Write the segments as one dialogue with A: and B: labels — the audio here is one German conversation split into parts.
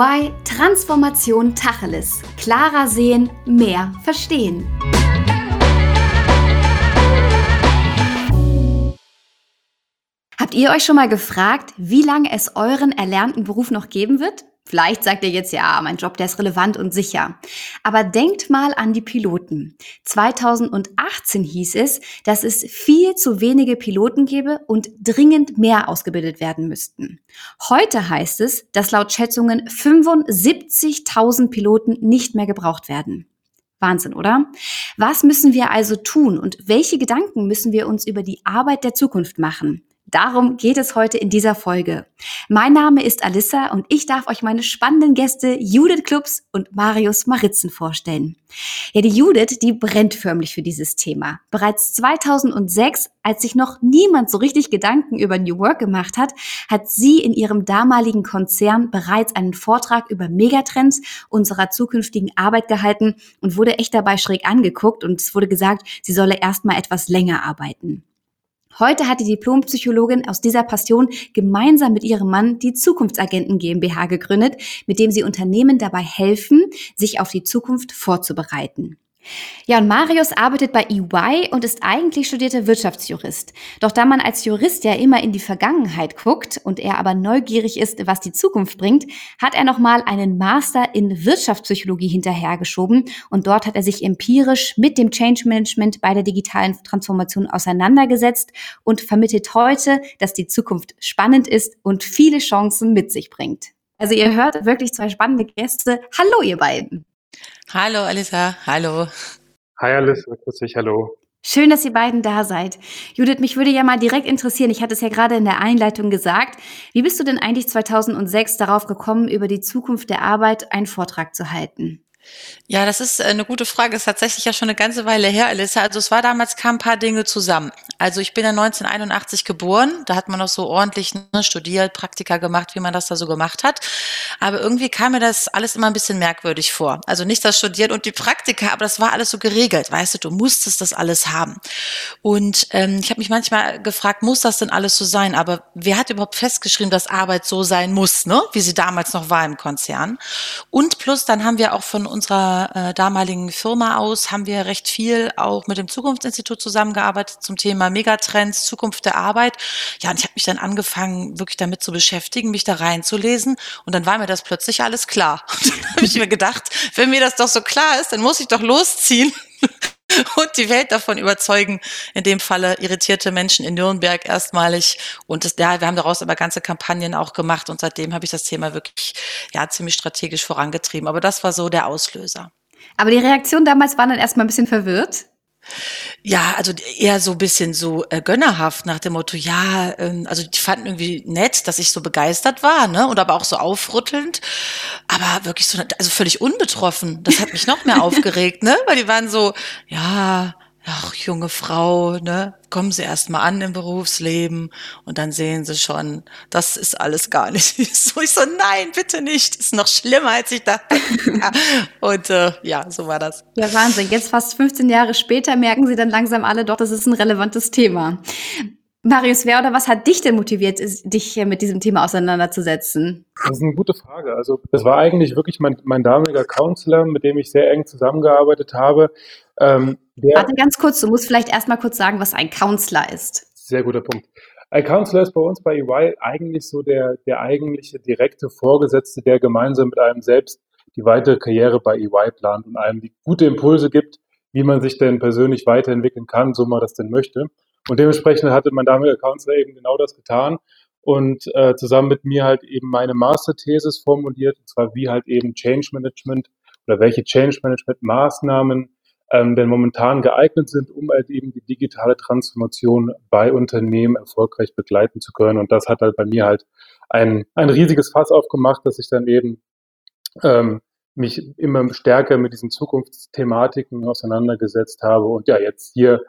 A: EY Transformation Tacheles. Klarer sehen, mehr verstehen. Habt ihr euch schon mal gefragt, wie lange es euren erlernten Beruf noch geben wird? Vielleicht sagt ihr jetzt, ja, mein Job, der ist relevant und sicher. Aber denkt mal an die Piloten. 2018 hieß es, dass es viel zu wenige Piloten gäbe und dringend mehr ausgebildet werden müssten. Heute heißt es, dass laut Schätzungen 75.000 Piloten nicht mehr gebraucht werden. Wahnsinn, oder? Was müssen wir also tun und welche Gedanken müssen wir uns über die Arbeit der Zukunft machen? Darum geht es heute in dieser Folge. Mein Name ist Alissa und ich darf euch meine spannenden Gäste Judith Klubs und Marius Maritzen vorstellen. Ja, die Judith, die brennt förmlich für dieses Thema. Bereits 2006, als sich noch niemand so richtig Gedanken über New Work gemacht hat, hat sie in ihrem damaligen Konzern bereits einen Vortrag über Megatrends unserer zukünftigen Arbeit gehalten und wurde echt dabei schräg angeguckt und es wurde gesagt, sie solle erstmal etwas länger arbeiten. Heute hat die Diplompsychologin aus dieser Passion gemeinsam mit ihrem Mann die Zukunftsagenten GmbH gegründet, mit dem sie Unternehmen dabei helfen, sich auf die Zukunft vorzubereiten. Ja, und Marius arbeitet bei EY und ist eigentlich studierter Wirtschaftsjurist. Doch da man als Jurist ja immer in die Vergangenheit guckt und er aber neugierig ist, was die Zukunft bringt, hat er nochmal einen Master in Wirtschaftspsychologie hinterhergeschoben und dort hat er sich empirisch mit dem Change Management bei der digitalen Transformation auseinandergesetzt und vermittelt heute, dass die Zukunft spannend ist und viele Chancen mit sich bringt. Also ihr hört wirklich zwei spannende Gäste. Hallo ihr beiden.
B: Hallo Alisa, hallo.
C: Hi Alisa, grüß dich, hallo.
A: Schön, dass ihr beiden da seid. Judith, mich würde ja mal direkt interessieren, ich hatte es ja gerade in der Einleitung gesagt, wie bist du denn eigentlich 2006 darauf gekommen, über die Zukunft der Arbeit einen Vortrag zu halten?
B: Ja, das ist äh, eine gute Frage. Das ist tatsächlich ja schon eine ganze Weile her, Alissa. Also es war damals, kamen ein paar Dinge zusammen. Also ich bin ja 1981 geboren. Da hat man noch so ordentlich ne, studiert, Praktika gemacht, wie man das da so gemacht hat. Aber irgendwie kam mir das alles immer ein bisschen merkwürdig vor. Also nicht das Studieren und die Praktika, aber das war alles so geregelt. Weißt du, du musstest das alles haben. Und ähm, ich habe mich manchmal gefragt, muss das denn alles so sein? Aber wer hat überhaupt festgeschrieben, dass Arbeit so sein muss, ne? wie sie damals noch war im Konzern? Und plus, dann haben wir auch von unserer äh, damaligen Firma aus haben wir recht viel auch mit dem Zukunftsinstitut zusammengearbeitet zum Thema Megatrends, Zukunft der Arbeit. Ja, und ich habe mich dann angefangen, wirklich damit zu beschäftigen, mich da reinzulesen. Und dann war mir das plötzlich alles klar. Und dann habe ich mir gedacht, wenn mir das doch so klar ist, dann muss ich doch losziehen und die Welt davon überzeugen. In dem Falle irritierte Menschen in Nürnberg erstmalig. Und das, ja, wir haben daraus aber ganze Kampagnen auch gemacht. Und seitdem habe ich das Thema wirklich ja ziemlich strategisch vorangetrieben. Aber das war so der Auslöser.
A: Aber die Reaktion damals war dann erstmal ein bisschen verwirrt.
B: Ja, also eher so ein bisschen so äh, gönnerhaft nach dem Motto, ja, ähm, also die fanden irgendwie nett, dass ich so begeistert war, ne? Und aber auch so aufrüttelnd, aber wirklich so, also völlig unbetroffen. Das hat mich noch mehr aufgeregt, ne? Weil die waren so, ja, ach, junge Frau, ne, kommen Sie erst mal an im Berufsleben und dann sehen Sie schon, das ist alles gar nicht so. Ich so, nein, bitte nicht, ist noch schlimmer, als ich dachte. und äh, ja, so war das.
A: Ja, Wahnsinn. Jetzt fast 15 Jahre später merken Sie dann langsam alle doch, das ist ein relevantes Thema. Marius, wer oder was hat dich denn motiviert, dich mit diesem Thema auseinanderzusetzen?
C: Das ist eine gute Frage. Also, das war eigentlich wirklich mein, mein damaliger Counselor, mit dem ich sehr eng zusammengearbeitet habe.
A: Ähm, Warte ganz kurz, du musst vielleicht erstmal kurz sagen, was ein Counselor ist.
C: Sehr guter Punkt. Ein Counselor ist bei uns bei EY eigentlich so der, der eigentliche direkte Vorgesetzte, der gemeinsam mit einem selbst die weitere Karriere bei EY plant und einem die gute Impulse gibt, wie man sich denn persönlich weiterentwickeln kann, so man das denn möchte. Und dementsprechend hatte mein damaliger Counselor eben genau das getan und äh, zusammen mit mir halt eben meine Masterthesis formuliert, und zwar wie halt eben Change Management oder welche Change Management Maßnahmen ähm, denn momentan geeignet sind, um halt eben die digitale Transformation bei Unternehmen erfolgreich begleiten zu können. Und das hat halt bei mir halt ein, ein riesiges Fass aufgemacht, dass ich dann eben ähm, mich immer stärker mit diesen Zukunftsthematiken auseinandergesetzt habe und ja, jetzt hier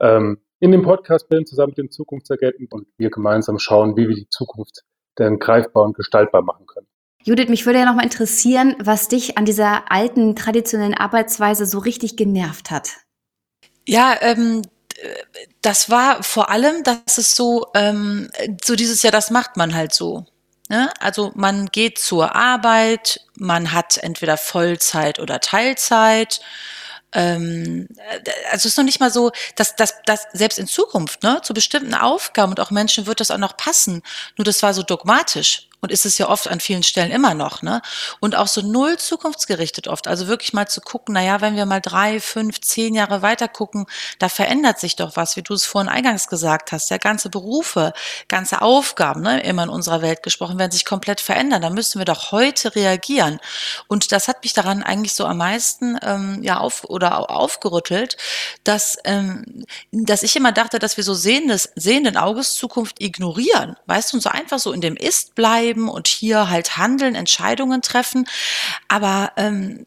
C: ähm, in dem Podcast bin, zusammen mit dem Zukunftsagenten und wir gemeinsam schauen, wie wir die Zukunft denn greifbar und gestaltbar machen können.
A: Judith, mich würde ja noch mal interessieren, was dich an dieser alten traditionellen Arbeitsweise so richtig genervt hat.
B: Ja, ähm, das war vor allem, dass es so, ähm, so dieses Jahr, das macht man halt so. Ne? Also man geht zur Arbeit, man hat entweder Vollzeit oder Teilzeit. Ähm, also es ist noch nicht mal so, dass, dass, dass selbst in Zukunft ne, zu bestimmten Aufgaben und auch Menschen wird das auch noch passen. Nur das war so dogmatisch und ist es ja oft an vielen Stellen immer noch, ne? Und auch so null zukunftsgerichtet oft. Also wirklich mal zu gucken, na ja, wenn wir mal drei, fünf, zehn Jahre weiter gucken, da verändert sich doch was, wie du es vorhin eingangs gesagt hast. Ja, ganze Berufe, ganze Aufgaben, ne, immer in unserer Welt gesprochen, werden sich komplett verändern. Da müssen wir doch heute reagieren. Und das hat mich daran eigentlich so am meisten ähm, ja auf oder aufgerüttelt, dass ähm, dass ich immer dachte, dass wir so sehendes, sehenden Auges Zukunft ignorieren, weißt du, und so einfach so in dem Ist bleiben leben und hier halt handeln, Entscheidungen treffen. Aber ähm,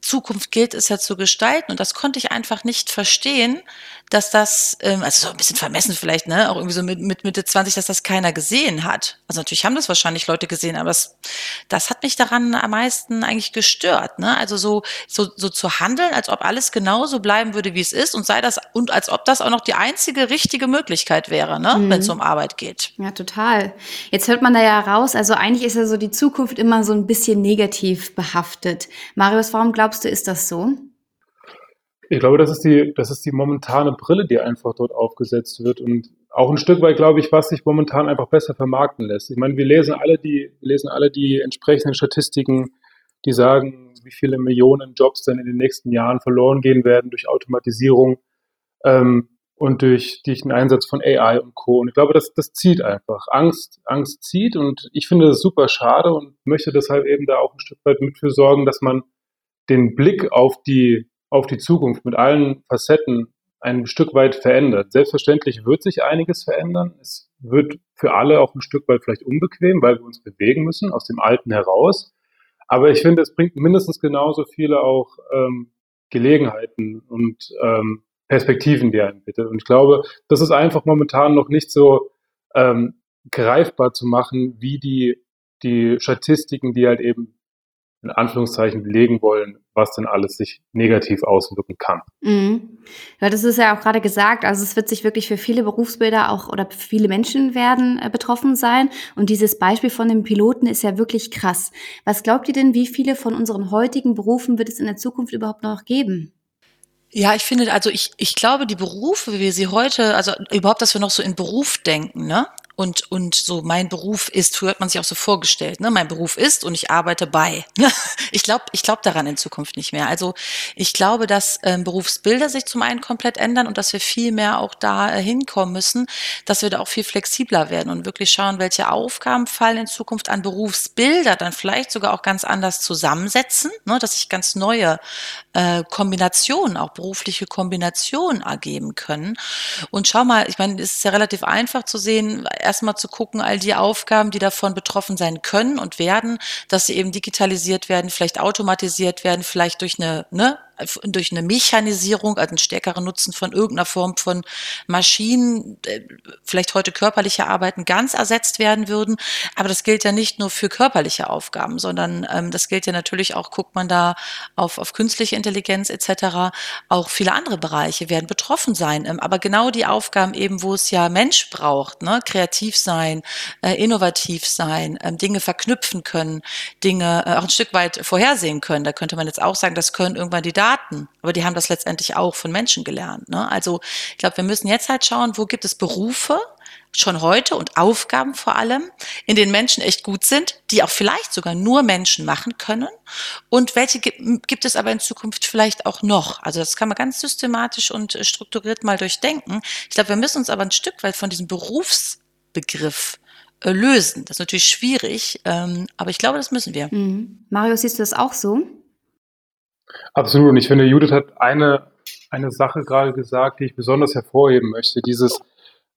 B: Zukunft gilt es ja zu gestalten und das konnte ich einfach nicht verstehen, dass das, ähm, also so ein bisschen vermessen vielleicht, ne, auch irgendwie so mit, mit Mitte 20, dass das keiner gesehen hat. Also natürlich haben das wahrscheinlich Leute gesehen, aber das, das hat mich daran am meisten eigentlich gestört, ne? Also so, so, so zu handeln, als ob alles genauso bleiben würde, wie es ist und sei das, und als ob das auch noch die einzige richtige Möglichkeit wäre, ne, mhm. wenn es um Arbeit geht.
A: Ja, total. Jetzt hört man da ja raus, also eigentlich ist ja so die Zukunft immer so ein bisschen negativ behaftet. Marius, warum glaubst du, ist das so?
C: Ich glaube, das ist die, das ist die momentane Brille, die einfach dort aufgesetzt wird und auch ein Stück weit, glaube ich, was sich momentan einfach besser vermarkten lässt. Ich meine, wir lesen alle die, wir lesen alle die entsprechenden Statistiken, die sagen, wie viele Millionen Jobs dann in den nächsten Jahren verloren gehen werden durch Automatisierung ähm, und durch, durch den Einsatz von AI und Co. Und ich glaube, das, das zieht einfach. Angst, Angst zieht und ich finde das super schade und möchte deshalb eben da auch ein Stück weit mit für sorgen, dass man den Blick auf die auf die Zukunft mit allen Facetten ein Stück weit verändert. Selbstverständlich wird sich einiges verändern. Es wird für alle auch ein Stück weit vielleicht unbequem, weil wir uns bewegen müssen aus dem Alten heraus. Aber ich finde, es bringt mindestens genauso viele auch ähm, Gelegenheiten und ähm, Perspektiven, die einen bittet. Und ich glaube, das ist einfach momentan noch nicht so ähm, greifbar zu machen, wie die, die Statistiken, die halt eben in Anführungszeichen belegen wollen, was denn alles sich negativ auswirken kann.
A: Mhm. Ja, das ist ja auch gerade gesagt, also es wird sich wirklich für viele Berufsbilder auch oder viele Menschen werden äh, betroffen sein. Und dieses Beispiel von dem Piloten ist ja wirklich krass. Was glaubt ihr denn, wie viele von unseren heutigen Berufen wird es in der Zukunft überhaupt noch geben?
B: Ja, ich finde, also ich, ich glaube, die Berufe, wie wir sie heute, also überhaupt, dass wir noch so in Beruf denken, ne? Und, und so mein Beruf ist, früher hat man sich auch so vorgestellt, ne? mein Beruf ist und ich arbeite bei. ich glaube ich glaub daran in Zukunft nicht mehr. Also ich glaube, dass ähm, Berufsbilder sich zum einen komplett ändern und dass wir viel mehr auch da äh, hinkommen müssen, dass wir da auch viel flexibler werden und wirklich schauen, welche Aufgaben fallen in Zukunft an Berufsbilder, dann vielleicht sogar auch ganz anders zusammensetzen, ne? dass sich ganz neue äh, Kombinationen, auch berufliche Kombinationen ergeben können. Und schau mal, ich meine, es ist ja relativ einfach zu sehen, erstmal zu gucken, all die Aufgaben, die davon betroffen sein können und werden, dass sie eben digitalisiert werden, vielleicht automatisiert werden, vielleicht durch eine ne, durch eine Mechanisierung, also einen stärkeren Nutzen von irgendeiner Form von Maschinen, äh, vielleicht heute körperliche Arbeiten ganz ersetzt werden würden. Aber das gilt ja nicht nur für körperliche Aufgaben, sondern ähm, das gilt ja natürlich auch, guckt man da auf, auf künstliche Intelligenz etc., auch viele andere Bereiche werden betroffen sein. Ähm, aber genau die Aufgaben eben, wo es ja Mensch braucht, ne? kreativ sein, äh, innovativ sein, ähm, Dinge verknüpfen können, Dinge äh, auch ein Stück weit vorhersehen können. Da könnte man jetzt auch sagen, das können irgendwann die Daten Daten, aber die haben das letztendlich auch von Menschen gelernt. Ne? Also ich glaube, wir müssen jetzt halt schauen, wo gibt es Berufe, schon heute und Aufgaben vor allem, in denen Menschen echt gut sind, die auch vielleicht sogar nur Menschen machen können und welche gibt es aber in Zukunft vielleicht auch noch. Also das kann man ganz systematisch und äh, strukturiert mal durchdenken. Ich glaube, wir müssen uns aber ein Stück weit von diesem Berufsbegriff äh, lösen. Das ist natürlich schwierig, ähm, aber ich glaube, das müssen wir.
A: Mhm. Mario, siehst du das auch so?
C: Absolut. Und ich finde, Judith hat eine, eine Sache gerade gesagt, die ich besonders hervorheben möchte. Dieses,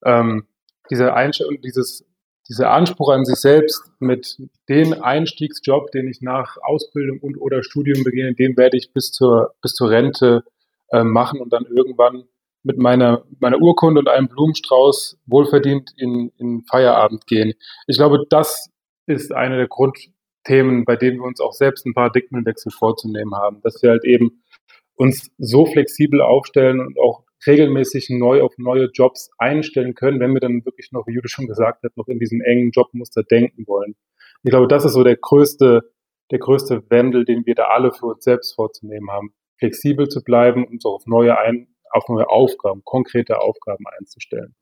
C: ähm, diese Einstellung, dieses, dieser Anspruch an sich selbst mit dem Einstiegsjob, den ich nach Ausbildung und oder Studium beginne, den werde ich bis zur, bis zur Rente äh, machen und dann irgendwann mit meiner, meiner Urkunde und einem Blumenstrauß wohlverdient in, in Feierabend gehen. Ich glaube, das ist eine der Grund, Themen, bei denen wir uns auch selbst ein Paradigmenwechsel vorzunehmen haben, dass wir halt eben uns so flexibel aufstellen und auch regelmäßig neu auf neue Jobs einstellen können, wenn wir dann wirklich noch, wie Jude schon gesagt hat, noch in diesem engen Jobmuster denken wollen. Ich glaube, das ist so der größte, der größte Wandel, den wir da alle für uns selbst vorzunehmen haben. Flexibel zu bleiben und so auf neue ein, auf neue Aufgaben, konkrete Aufgaben einzustellen.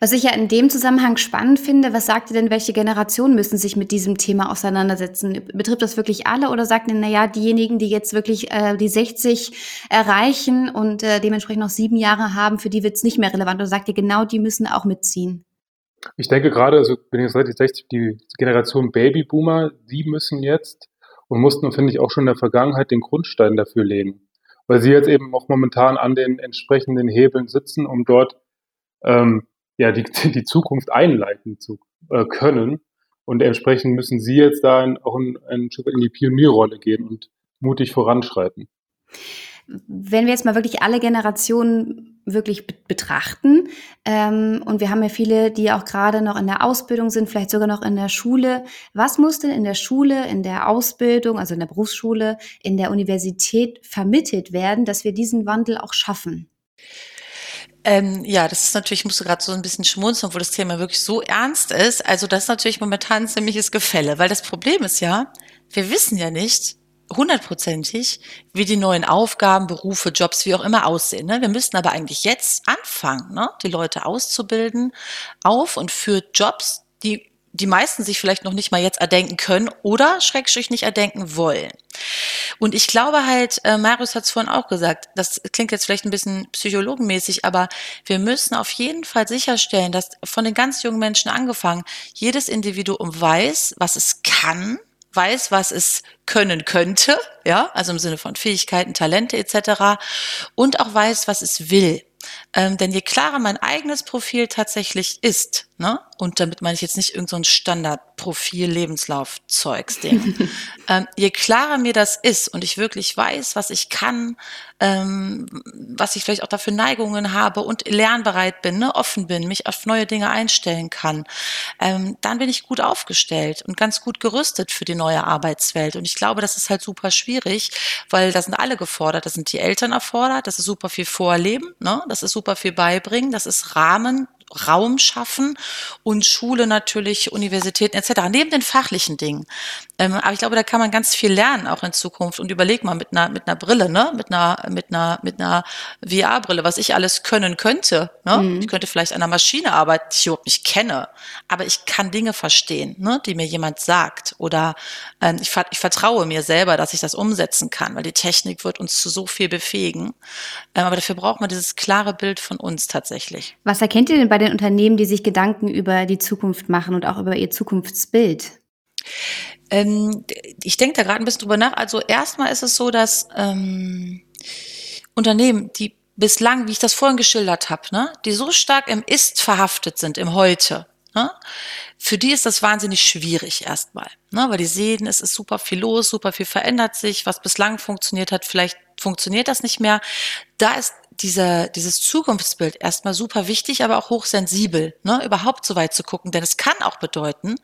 A: Was ich ja in dem Zusammenhang spannend finde, was sagt ihr denn, welche Generationen müssen sich mit diesem Thema auseinandersetzen? Betrifft das wirklich alle oder sagt ihr, naja, diejenigen, die jetzt wirklich äh, die 60 erreichen und äh, dementsprechend noch sieben Jahre haben, für die wird es nicht mehr relevant? Oder sagt ihr, genau die müssen auch mitziehen?
C: Ich denke gerade, also bin jetzt relativ 60, die Generation Babyboomer, die müssen jetzt und mussten, finde ich, auch schon in der Vergangenheit den Grundstein dafür legen weil sie jetzt eben auch momentan an den entsprechenden Hebeln sitzen, um dort ähm, ja, die, die Zukunft einleiten zu äh, können. Und entsprechend müssen sie jetzt da in, auch Stück in die Pionierrolle gehen und mutig voranschreiten
A: wenn wir jetzt mal wirklich alle Generationen wirklich betrachten, ähm, und wir haben ja viele, die auch gerade noch in der Ausbildung sind, vielleicht sogar noch in der Schule. Was muss denn in der Schule, in der Ausbildung, also in der Berufsschule, in der Universität vermittelt werden, dass wir diesen Wandel auch schaffen?
B: Ähm, ja, das ist natürlich, ich musste gerade so ein bisschen schmunzeln, obwohl das Thema wirklich so ernst ist. Also das ist natürlich momentan ein ziemliches Gefälle, weil das Problem ist ja, wir wissen ja nicht, hundertprozentig, wie die neuen Aufgaben, Berufe, Jobs, wie auch immer aussehen. Ne? Wir müssten aber eigentlich jetzt anfangen, ne? die Leute auszubilden auf und für Jobs, die die meisten sich vielleicht noch nicht mal jetzt erdenken können oder schrägstrich nicht erdenken wollen. Und ich glaube halt, äh, Marius hat es vorhin auch gesagt, das klingt jetzt vielleicht ein bisschen psychologenmäßig, aber wir müssen auf jeden Fall sicherstellen, dass von den ganz jungen Menschen angefangen, jedes Individuum weiß, was es kann, weiß, was es können könnte, ja, also im Sinne von Fähigkeiten, Talente etc. und auch weiß, was es will. Ähm, denn je klarer mein eigenes Profil tatsächlich ist, ne, und damit meine ich jetzt nicht irgendein so Standardprofil, Lebenslauf-Zeugs-Ding, ähm, je klarer mir das ist und ich wirklich weiß, was ich kann, ähm, was ich vielleicht auch dafür Neigungen habe und lernbereit bin, ne, offen bin, mich auf neue Dinge einstellen kann, ähm, dann bin ich gut aufgestellt und ganz gut gerüstet für die neue Arbeitswelt. Und ich glaube, das ist halt super schwierig, weil da sind alle gefordert. Da sind die Eltern erfordert, das ist super viel Vorleben, ne? das ist super viel beibringen, das ist Rahmen Raum schaffen und Schule natürlich, Universitäten etc. Neben den fachlichen Dingen. Ähm, aber ich glaube, da kann man ganz viel lernen auch in Zukunft. Und überleg mal mit einer mit einer Brille, ne, mit einer mit einer mit einer VR-Brille, was ich alles können könnte. Ne? Mhm. Ich könnte vielleicht an einer Maschine arbeiten, die ich überhaupt nicht kenne, aber ich kann Dinge verstehen, ne, die mir jemand sagt. Oder ähm, ich, ich vertraue mir selber, dass ich das umsetzen kann, weil die Technik wird uns zu so viel befähigen. Ähm, aber dafür braucht man dieses klare Bild von uns tatsächlich.
A: Was erkennt ihr denn bei den Unternehmen, die sich Gedanken über die Zukunft machen und auch über ihr Zukunftsbild?
B: Ähm, ich denke da gerade ein bisschen drüber nach. Also erstmal ist es so, dass ähm, Unternehmen, die bislang, wie ich das vorhin geschildert habe, ne, die so stark im Ist verhaftet sind, im Heute, ne, für die ist das wahnsinnig schwierig erstmal, ne, weil die sehen, es ist super viel los, super viel verändert sich, was bislang funktioniert hat, vielleicht funktioniert das nicht mehr. Da ist dieser, dieses Zukunftsbild erstmal super wichtig, aber auch hochsensibel, ne, überhaupt so weit zu gucken. Denn es kann auch bedeuten,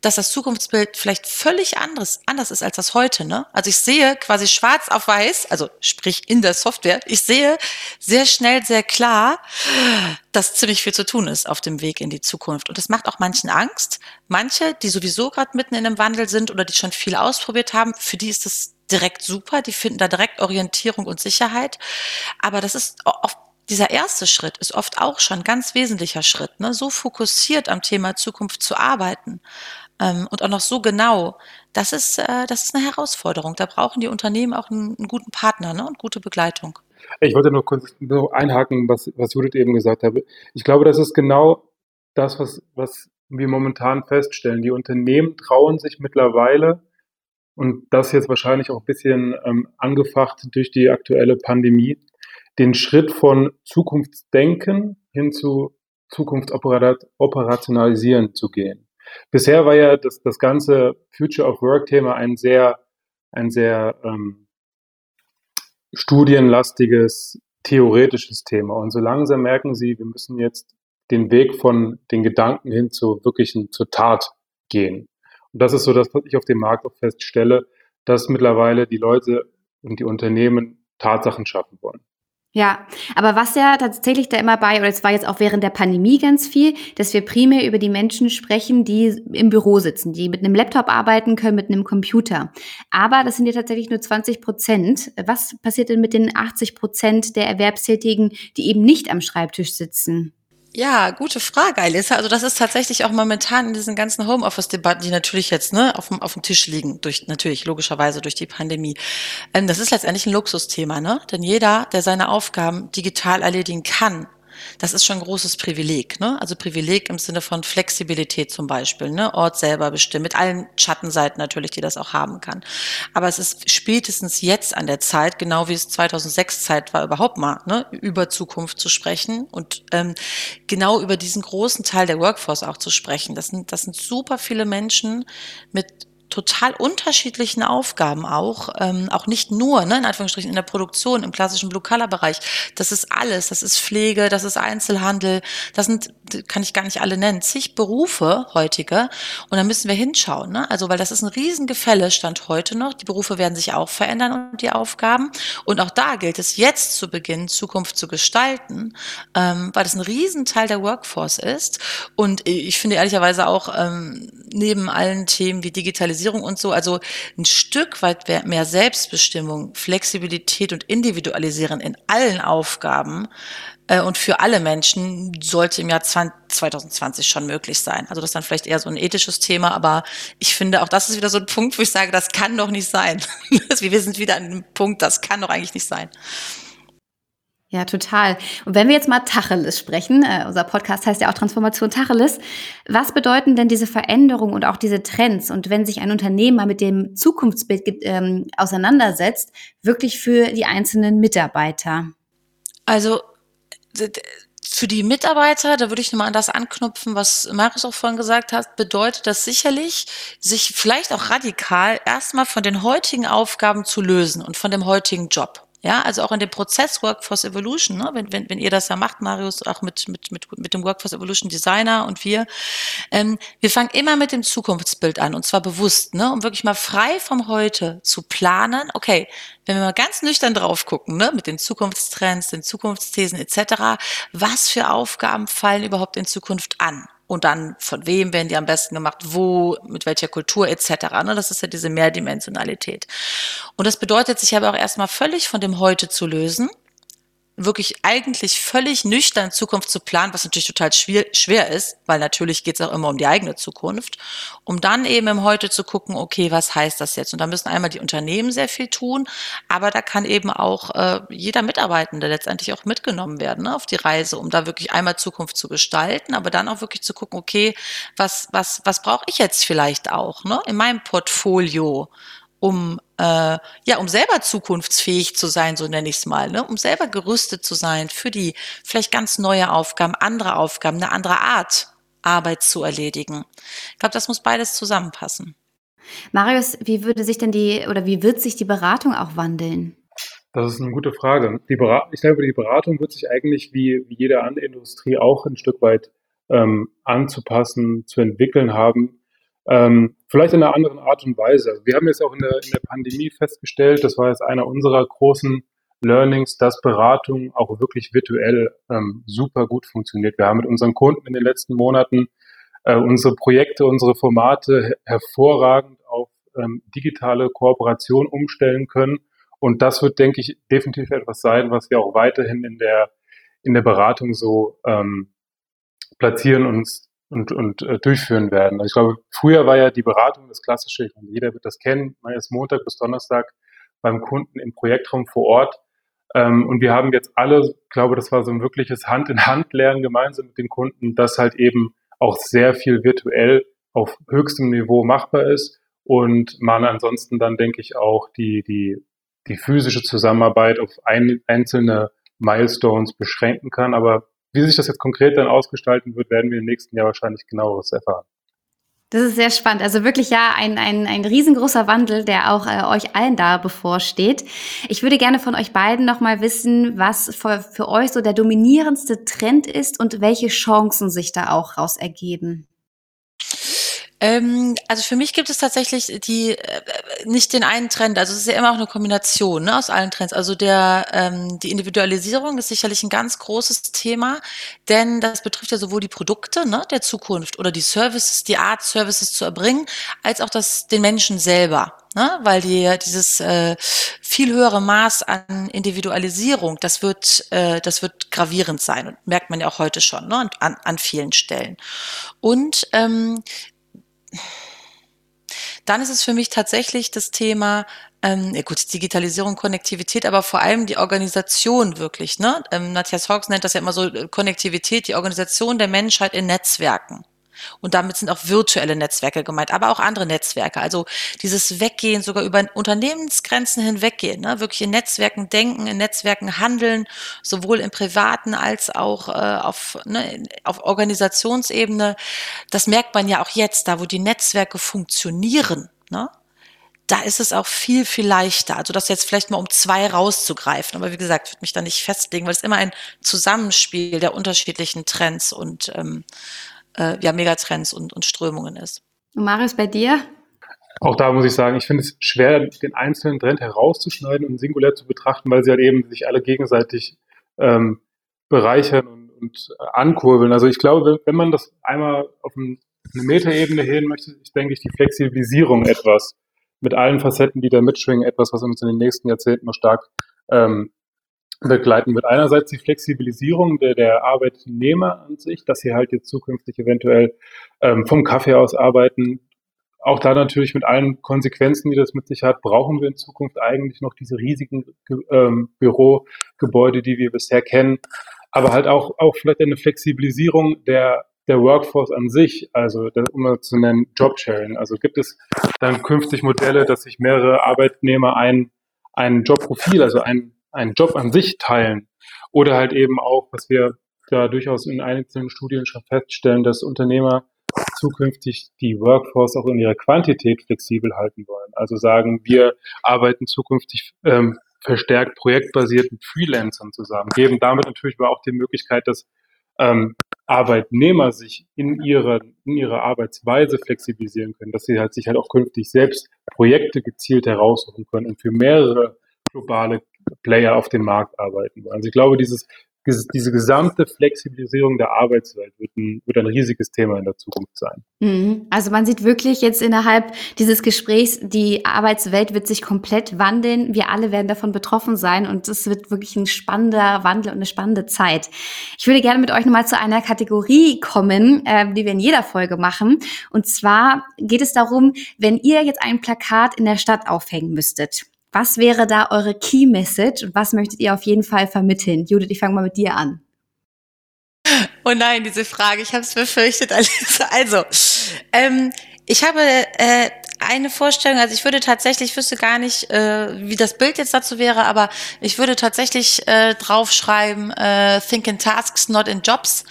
B: dass das Zukunftsbild vielleicht völlig anderes, anders ist als das heute, ne? Also ich sehe quasi schwarz auf weiß, also sprich in der Software, ich sehe sehr schnell, sehr klar, dass ziemlich viel zu tun ist auf dem Weg in die Zukunft. Und das macht auch manchen Angst. Manche, die sowieso gerade mitten in einem Wandel sind oder die schon viel ausprobiert haben, für die ist das direkt super, die finden da direkt Orientierung und Sicherheit. Aber das ist oft dieser erste Schritt ist oft auch schon ein ganz wesentlicher Schritt, ne? so fokussiert am Thema Zukunft zu arbeiten ähm, und auch noch so genau. Das ist, äh, das ist eine Herausforderung. Da brauchen die Unternehmen auch einen, einen guten Partner ne? und gute Begleitung.
C: Ich wollte nur kurz nur einhaken, was, was Judith eben gesagt hat. Ich glaube, das ist genau das, was, was wir momentan feststellen. Die Unternehmen trauen sich mittlerweile und das jetzt wahrscheinlich auch ein bisschen ähm, angefacht durch die aktuelle Pandemie, den Schritt von Zukunftsdenken hin zu Zukunftsoperationalisieren zu gehen. Bisher war ja das, das ganze Future of Work Thema ein sehr, ein sehr ähm, studienlastiges, theoretisches Thema. Und so langsam merken Sie, wir müssen jetzt den Weg von den Gedanken hin zur wirklichen, zur Tat gehen. Und das ist so das, was ich auf dem Markt auch feststelle, dass mittlerweile die Leute und die Unternehmen Tatsachen schaffen wollen.
A: Ja, aber was ja tatsächlich da immer bei, oder es war jetzt auch während der Pandemie ganz viel, dass wir primär über die Menschen sprechen, die im Büro sitzen, die mit einem Laptop arbeiten können, mit einem Computer. Aber das sind ja tatsächlich nur 20 Prozent. Was passiert denn mit den 80 Prozent der Erwerbstätigen, die eben nicht am Schreibtisch sitzen?
B: Ja, gute Frage, Alissa. Also das ist tatsächlich auch momentan in diesen ganzen Homeoffice-Debatten, die natürlich jetzt ne, auf, dem, auf dem Tisch liegen, durch natürlich logischerweise durch die Pandemie. Ähm, das ist letztendlich ein Luxusthema, ne? Denn jeder, der seine Aufgaben digital erledigen kann, das ist schon ein großes Privileg. Ne? Also Privileg im Sinne von Flexibilität zum Beispiel, ne? Ort selber bestimmen, mit allen Schattenseiten natürlich, die das auch haben kann. Aber es ist spätestens jetzt an der Zeit, genau wie es 2006 Zeit war, überhaupt mal ne? über Zukunft zu sprechen und ähm, genau über diesen großen Teil der Workforce auch zu sprechen. Das sind, das sind super viele Menschen mit total unterschiedlichen Aufgaben auch, ähm, auch nicht nur, ne, in Anführungsstrichen, in der Produktion, im klassischen Blue-Color-Bereich. Das ist alles, das ist Pflege, das ist Einzelhandel, das sind, kann ich gar nicht alle nennen, zig Berufe heutige. Und da müssen wir hinschauen, ne? Also, weil das ist ein Riesengefälle, stand heute noch. Die Berufe werden sich auch verändern und die Aufgaben. Und auch da gilt es jetzt zu beginnen, Zukunft zu gestalten, ähm, weil das ein Riesenteil der Workforce ist. Und ich finde ehrlicherweise auch, ähm, neben allen Themen wie Digitalisierung, Digitalisierung und so, also ein Stück weit mehr Selbstbestimmung, Flexibilität und Individualisieren in allen Aufgaben äh, und für alle Menschen sollte im Jahr 2020 schon möglich sein. Also das ist dann vielleicht eher so ein ethisches Thema, aber ich finde, auch das ist wieder so ein Punkt, wo ich sage, das kann doch nicht sein. Wir sind wieder an einem Punkt, das kann doch eigentlich nicht sein.
A: Ja, total. Und wenn wir jetzt mal Tacheles sprechen, äh, unser Podcast heißt ja auch Transformation Tacheles, was bedeuten denn diese Veränderungen und auch diese Trends? Und wenn sich ein Unternehmen mal mit dem Zukunftsbild ähm, auseinandersetzt, wirklich für die einzelnen Mitarbeiter?
B: Also für die Mitarbeiter, da würde ich nochmal an das anknüpfen, was Marius auch vorhin gesagt hat, bedeutet das sicherlich, sich vielleicht auch radikal erstmal von den heutigen Aufgaben zu lösen und von dem heutigen Job. Ja, also auch in dem Prozess Workforce Evolution, ne, wenn, wenn, wenn ihr das ja macht, Marius, auch mit, mit, mit, mit dem Workforce Evolution Designer und wir, ähm, wir fangen immer mit dem Zukunftsbild an und zwar bewusst, ne, um wirklich mal frei vom Heute zu planen. Okay, wenn wir mal ganz nüchtern drauf gucken, ne, mit den Zukunftstrends, den Zukunftsthesen etc., was für Aufgaben fallen überhaupt in Zukunft an? Und dann von wem werden die am besten gemacht, wo, mit welcher Kultur etc. Ne? Das ist ja diese Mehrdimensionalität. Und das bedeutet sich aber auch erstmal völlig von dem Heute zu lösen wirklich eigentlich völlig nüchtern Zukunft zu planen, was natürlich total schwer, schwer ist, weil natürlich geht es auch immer um die eigene Zukunft, um dann eben im Heute zu gucken, okay, was heißt das jetzt? Und da müssen einmal die Unternehmen sehr viel tun, aber da kann eben auch äh, jeder Mitarbeitende letztendlich auch mitgenommen werden ne, auf die Reise, um da wirklich einmal Zukunft zu gestalten, aber dann auch wirklich zu gucken, okay, was, was, was brauche ich jetzt vielleicht auch ne, in meinem Portfolio? Um äh, ja, um selber zukunftsfähig zu sein, so nenne ich es mal, ne? um selber gerüstet zu sein für die vielleicht ganz neue Aufgaben, andere Aufgaben, eine andere Art Arbeit zu erledigen. Ich glaube, das muss beides zusammenpassen.
A: Marius, wie würde sich denn die oder wie wird sich die Beratung auch wandeln?
C: Das ist eine gute Frage. Die ich glaube, die Beratung wird sich eigentlich wie, wie jede andere Industrie auch ein Stück weit ähm, anzupassen, zu entwickeln haben. Ähm, vielleicht in einer anderen Art und Weise. Also wir haben jetzt auch in der, in der Pandemie festgestellt, das war jetzt einer unserer großen Learnings, dass Beratung auch wirklich virtuell ähm, super gut funktioniert. Wir haben mit unseren Kunden in den letzten Monaten äh, unsere Projekte, unsere Formate hervorragend auf ähm, digitale Kooperation umstellen können. Und das wird, denke ich, definitiv etwas sein, was wir auch weiterhin in der, in der Beratung so ähm, platzieren und und, und äh, durchführen werden. Also ich glaube, früher war ja die Beratung das Klassische, und jeder wird das kennen, man ist Montag bis Donnerstag beim Kunden im Projektraum vor Ort. Ähm, und wir haben jetzt alle, ich glaube, das war so ein wirkliches Hand-in-Hand-Lernen gemeinsam mit den Kunden, dass halt eben auch sehr viel virtuell auf höchstem Niveau machbar ist und man ansonsten dann, denke ich, auch die, die, die physische Zusammenarbeit auf ein, einzelne Milestones beschränken kann. Aber wie sich das jetzt konkret dann ausgestalten wird, werden wir im nächsten Jahr wahrscheinlich genaueres erfahren.
A: Das ist sehr spannend. Also wirklich ja ein, ein, ein riesengroßer Wandel, der auch äh, euch allen da bevorsteht. Ich würde gerne von euch beiden nochmal wissen, was für, für euch so der dominierendste Trend ist und welche Chancen sich da auch raus ergeben.
B: Ähm, also für mich gibt es tatsächlich die äh, nicht den einen Trend. Also es ist ja immer auch eine Kombination ne, aus allen Trends. Also der ähm, die Individualisierung ist sicherlich ein ganz großes Thema, denn das betrifft ja sowohl die Produkte ne, der Zukunft oder die Services, die Art Services zu erbringen, als auch das den Menschen selber. Ne? Weil die, dieses äh, viel höhere Maß an Individualisierung, das wird, äh, das wird gravierend sein und merkt man ja auch heute schon ne? an, an vielen Stellen. Und ähm, dann ist es für mich tatsächlich das Thema, ähm, ja gut, Digitalisierung, Konnektivität, aber vor allem die Organisation wirklich. Ne? Ähm, Matthias Hawks nennt das ja immer so äh, Konnektivität, die Organisation der Menschheit in Netzwerken. Und damit sind auch virtuelle Netzwerke gemeint, aber auch andere Netzwerke. Also dieses Weggehen, sogar über Unternehmensgrenzen hinweggehen, ne? wirklich in Netzwerken denken, in Netzwerken handeln, sowohl im privaten als auch äh, auf, ne, auf Organisationsebene. Das merkt man ja auch jetzt, da wo die Netzwerke funktionieren. Ne? da ist es auch viel, viel leichter. Also das jetzt vielleicht mal um zwei rauszugreifen. Aber wie gesagt, ich würde mich da nicht festlegen, weil es immer ein Zusammenspiel der unterschiedlichen Trends und ähm, äh, ja, Megatrends und, und Strömungen ist.
A: Und Marius, bei dir?
C: Auch da muss ich sagen, ich finde es schwer, den einzelnen Trend herauszuschneiden und singulär zu betrachten, weil sie halt eben sich alle gegenseitig ähm, bereichern und, und äh, ankurbeln. Also ich glaube, wenn man das einmal auf ein, eine Metaebene heben möchte, ist, denke ich, die Flexibilisierung etwas mit allen Facetten, die da mitschwingen, etwas, was uns in den nächsten Jahrzehnten noch stark ähm, begleiten wird. Einerseits die Flexibilisierung der, der Arbeitnehmer an sich, dass sie halt jetzt zukünftig eventuell ähm, vom Kaffee aus arbeiten. Auch da natürlich mit allen Konsequenzen, die das mit sich hat, brauchen wir in Zukunft eigentlich noch diese riesigen ähm, Bürogebäude, die wir bisher kennen. Aber halt auch, auch vielleicht eine Flexibilisierung der, der Workforce an sich, also der, um mal zu nennen, Jobsharing. Also gibt es dann künftig Modelle, dass sich mehrere Arbeitnehmer ein, ein Jobprofil, also ein einen Job an sich teilen. Oder halt eben auch, was wir da durchaus in einzelnen Studien schon feststellen, dass Unternehmer zukünftig die Workforce auch in ihrer Quantität flexibel halten wollen. Also sagen, wir arbeiten zukünftig ähm, verstärkt projektbasiert mit Freelancern zusammen, geben damit natürlich aber auch die Möglichkeit, dass ähm, Arbeitnehmer sich in ihrer, in ihrer Arbeitsweise flexibilisieren können, dass sie halt sich halt auch künftig selbst Projekte gezielt heraussuchen können und für mehrere globale Player auf dem Markt arbeiten wollen. Also ich glaube, dieses, diese gesamte Flexibilisierung der Arbeitswelt wird ein, wird ein riesiges Thema in der Zukunft sein.
A: Mhm. Also man sieht wirklich jetzt innerhalb dieses Gesprächs, die Arbeitswelt wird sich komplett wandeln. Wir alle werden davon betroffen sein und es wird wirklich ein spannender Wandel und eine spannende Zeit. Ich würde gerne mit euch nochmal zu einer Kategorie kommen, äh, die wir in jeder Folge machen. Und zwar geht es darum, wenn ihr jetzt ein Plakat in der Stadt aufhängen müsstet was wäre da eure Key Message und was möchtet ihr auf jeden Fall vermitteln? Judith, ich fange mal mit dir an.
B: Oh nein, diese Frage, ich habe es befürchtet, Alice. Also, ähm, ich habe äh, eine Vorstellung, also ich würde tatsächlich, ich wüsste gar nicht, äh, wie das Bild jetzt dazu wäre, aber ich würde tatsächlich äh, draufschreiben, äh, think in tasks, not in jobs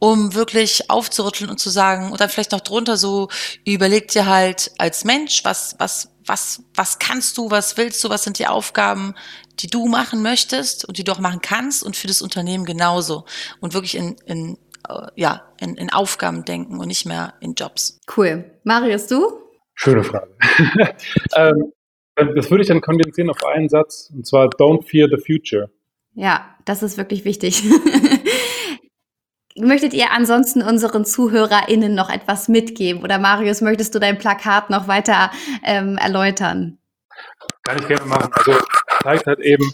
B: um wirklich aufzurütteln und zu sagen, oder vielleicht noch drunter so, überleg dir halt als Mensch, was, was, was, was kannst du, was willst du, was sind die Aufgaben, die du machen möchtest und die du auch machen kannst und für das Unternehmen genauso. Und wirklich in, in äh, ja, in, in Aufgaben denken und nicht mehr in Jobs.
A: Cool. Marius, du?
C: Schöne Frage. ähm, das würde ich dann kondensieren auf einen Satz, und zwar Don't fear the future.
A: Ja, das ist wirklich wichtig. Möchtet ihr ansonsten unseren ZuhörerInnen noch etwas mitgeben? Oder Marius, möchtest du dein Plakat noch weiter ähm, erläutern?
C: Kann ich gerne machen. Also zeigt halt eben,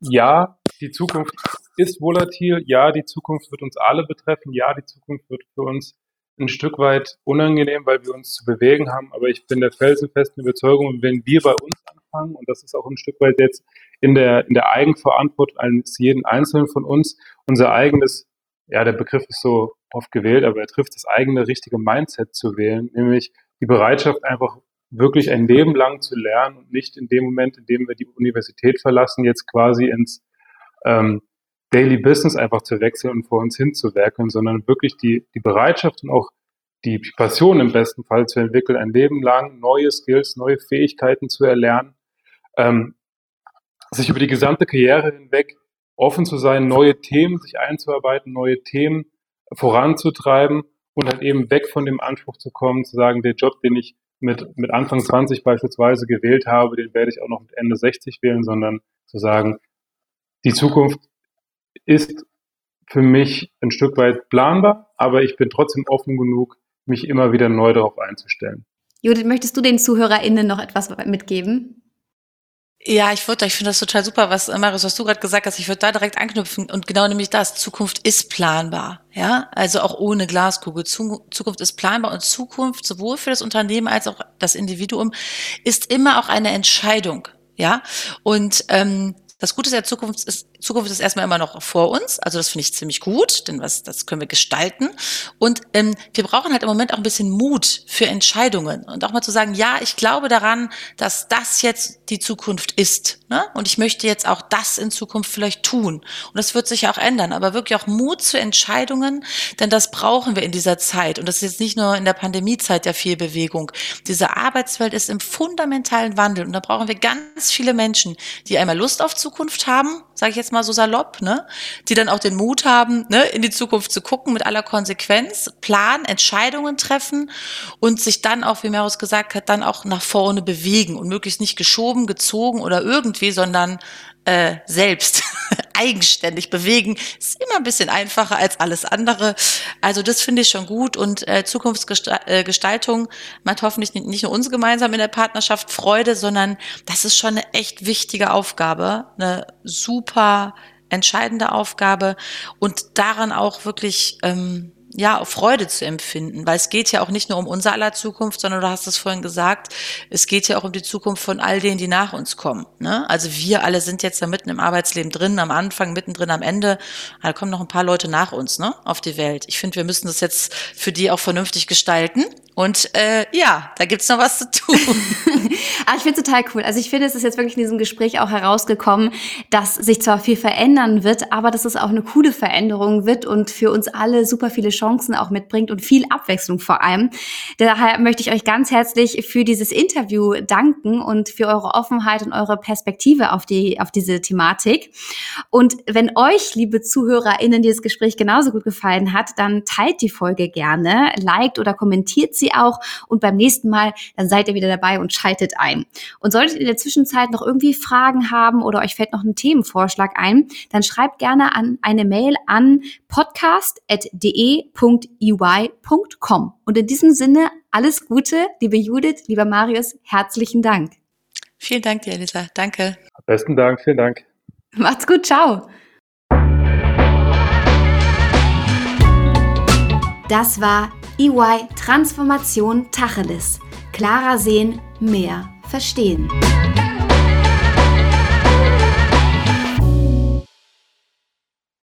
C: ja, die Zukunft ist volatil, ja, die Zukunft wird uns alle betreffen, ja, die Zukunft wird für uns ein Stück weit unangenehm, weil wir uns zu bewegen haben, aber ich bin der felsenfesten Überzeugung, wenn wir bei uns anfangen, und das ist auch ein Stück weit jetzt in der, in der Eigenverantwortung eines jeden Einzelnen von uns, unser eigenes ja, der Begriff ist so oft gewählt, aber er trifft das eigene richtige Mindset zu wählen, nämlich die Bereitschaft einfach wirklich ein Leben lang zu lernen und nicht in dem Moment, in dem wir die Universität verlassen, jetzt quasi ins ähm, Daily Business einfach zu wechseln und vor uns hinzuwerkeln, sondern wirklich die, die Bereitschaft und auch die Passion im besten Fall zu entwickeln, ein Leben lang neue Skills, neue Fähigkeiten zu erlernen, ähm, sich über die gesamte Karriere hinweg offen zu sein, neue Themen sich einzuarbeiten, neue Themen voranzutreiben und halt eben weg von dem Anspruch zu kommen, zu sagen, der Job, den ich mit, mit Anfang 20 beispielsweise gewählt habe, den werde ich auch noch mit Ende 60 wählen, sondern zu sagen, die Zukunft ist für mich ein Stück weit planbar, aber ich bin trotzdem offen genug, mich immer wieder neu darauf einzustellen.
A: Judith, möchtest du den ZuhörerInnen noch etwas mitgeben?
B: Ja, ich würde, ich finde das total super, was äh, Marius, was du gerade gesagt hast. Ich würde da direkt anknüpfen und genau nämlich das. Zukunft ist planbar. Ja, also auch ohne Glaskugel. Zukunft ist planbar und Zukunft sowohl für das Unternehmen als auch das Individuum ist immer auch eine Entscheidung. Ja, und ähm, das Gute der Zukunft ist, Zukunft ist erstmal immer noch vor uns. Also das finde ich ziemlich gut, denn was, das können wir gestalten. Und ähm, wir brauchen halt im Moment auch ein bisschen Mut für Entscheidungen und auch mal zu sagen, ja, ich glaube daran, dass das jetzt die Zukunft ist. Ne? Und ich möchte jetzt auch das in Zukunft vielleicht tun. Und das wird sich auch ändern. Aber wirklich auch Mut zu Entscheidungen, denn das brauchen wir in dieser Zeit. Und das ist jetzt nicht nur in der Pandemiezeit ja viel Bewegung. Diese Arbeitswelt ist im fundamentalen Wandel. Und da brauchen wir ganz viele Menschen, die einmal Lust auf Zukunft haben, sage ich jetzt mal so salopp, ne? die dann auch den Mut haben, ne, in die Zukunft zu gucken mit aller Konsequenz, planen, Entscheidungen treffen und sich dann auch, wie Meros gesagt hat, dann auch nach vorne bewegen und möglichst nicht geschoben, gezogen oder irgendwie, sondern äh, selbst eigenständig bewegen, ist immer ein bisschen einfacher als alles andere. Also das finde ich schon gut. Und äh, Zukunftsgestaltung macht hoffentlich nicht nur uns gemeinsam in der Partnerschaft Freude, sondern das ist schon eine echt wichtige Aufgabe, eine super entscheidende Aufgabe. Und daran auch wirklich ähm, ja, Freude zu empfinden, weil es geht ja auch nicht nur um unser aller Zukunft, sondern du hast es vorhin gesagt, es geht ja auch um die Zukunft von all denen, die nach uns kommen. Ne? Also wir alle sind jetzt da mitten im Arbeitsleben drin, am Anfang, mittendrin, am Ende. Da kommen noch ein paar Leute nach uns ne, auf die Welt. Ich finde, wir müssen das jetzt für die auch vernünftig gestalten. Und äh, ja, da gibt's noch was zu tun.
A: ah, ich finde total cool. Also ich finde, es ist jetzt wirklich in diesem Gespräch auch herausgekommen, dass sich zwar viel verändern wird, aber dass es auch eine coole Veränderung wird und für uns alle super viele Chancen auch mitbringt und viel Abwechslung vor allem. Daher möchte ich euch ganz herzlich für dieses Interview danken und für eure Offenheit und eure Perspektive auf die auf diese Thematik. Und wenn euch, liebe ZuhörerInnen, dieses Gespräch genauso gut gefallen hat, dann teilt die Folge gerne, liked oder kommentiert sie auch und beim nächsten Mal, dann seid ihr wieder dabei und schaltet ein. Und solltet ihr in der Zwischenzeit noch irgendwie Fragen haben oder euch fällt noch ein Themenvorschlag ein, dann schreibt gerne an eine Mail an podcast.de.ey.com. Und in diesem Sinne alles Gute, liebe Judith, lieber Marius, herzlichen Dank.
B: Vielen Dank dir, Elisa. Danke.
C: Besten Dank, vielen Dank.
A: Macht's gut, ciao. Das war EY Transformation Tacheles. Klarer sehen, mehr verstehen.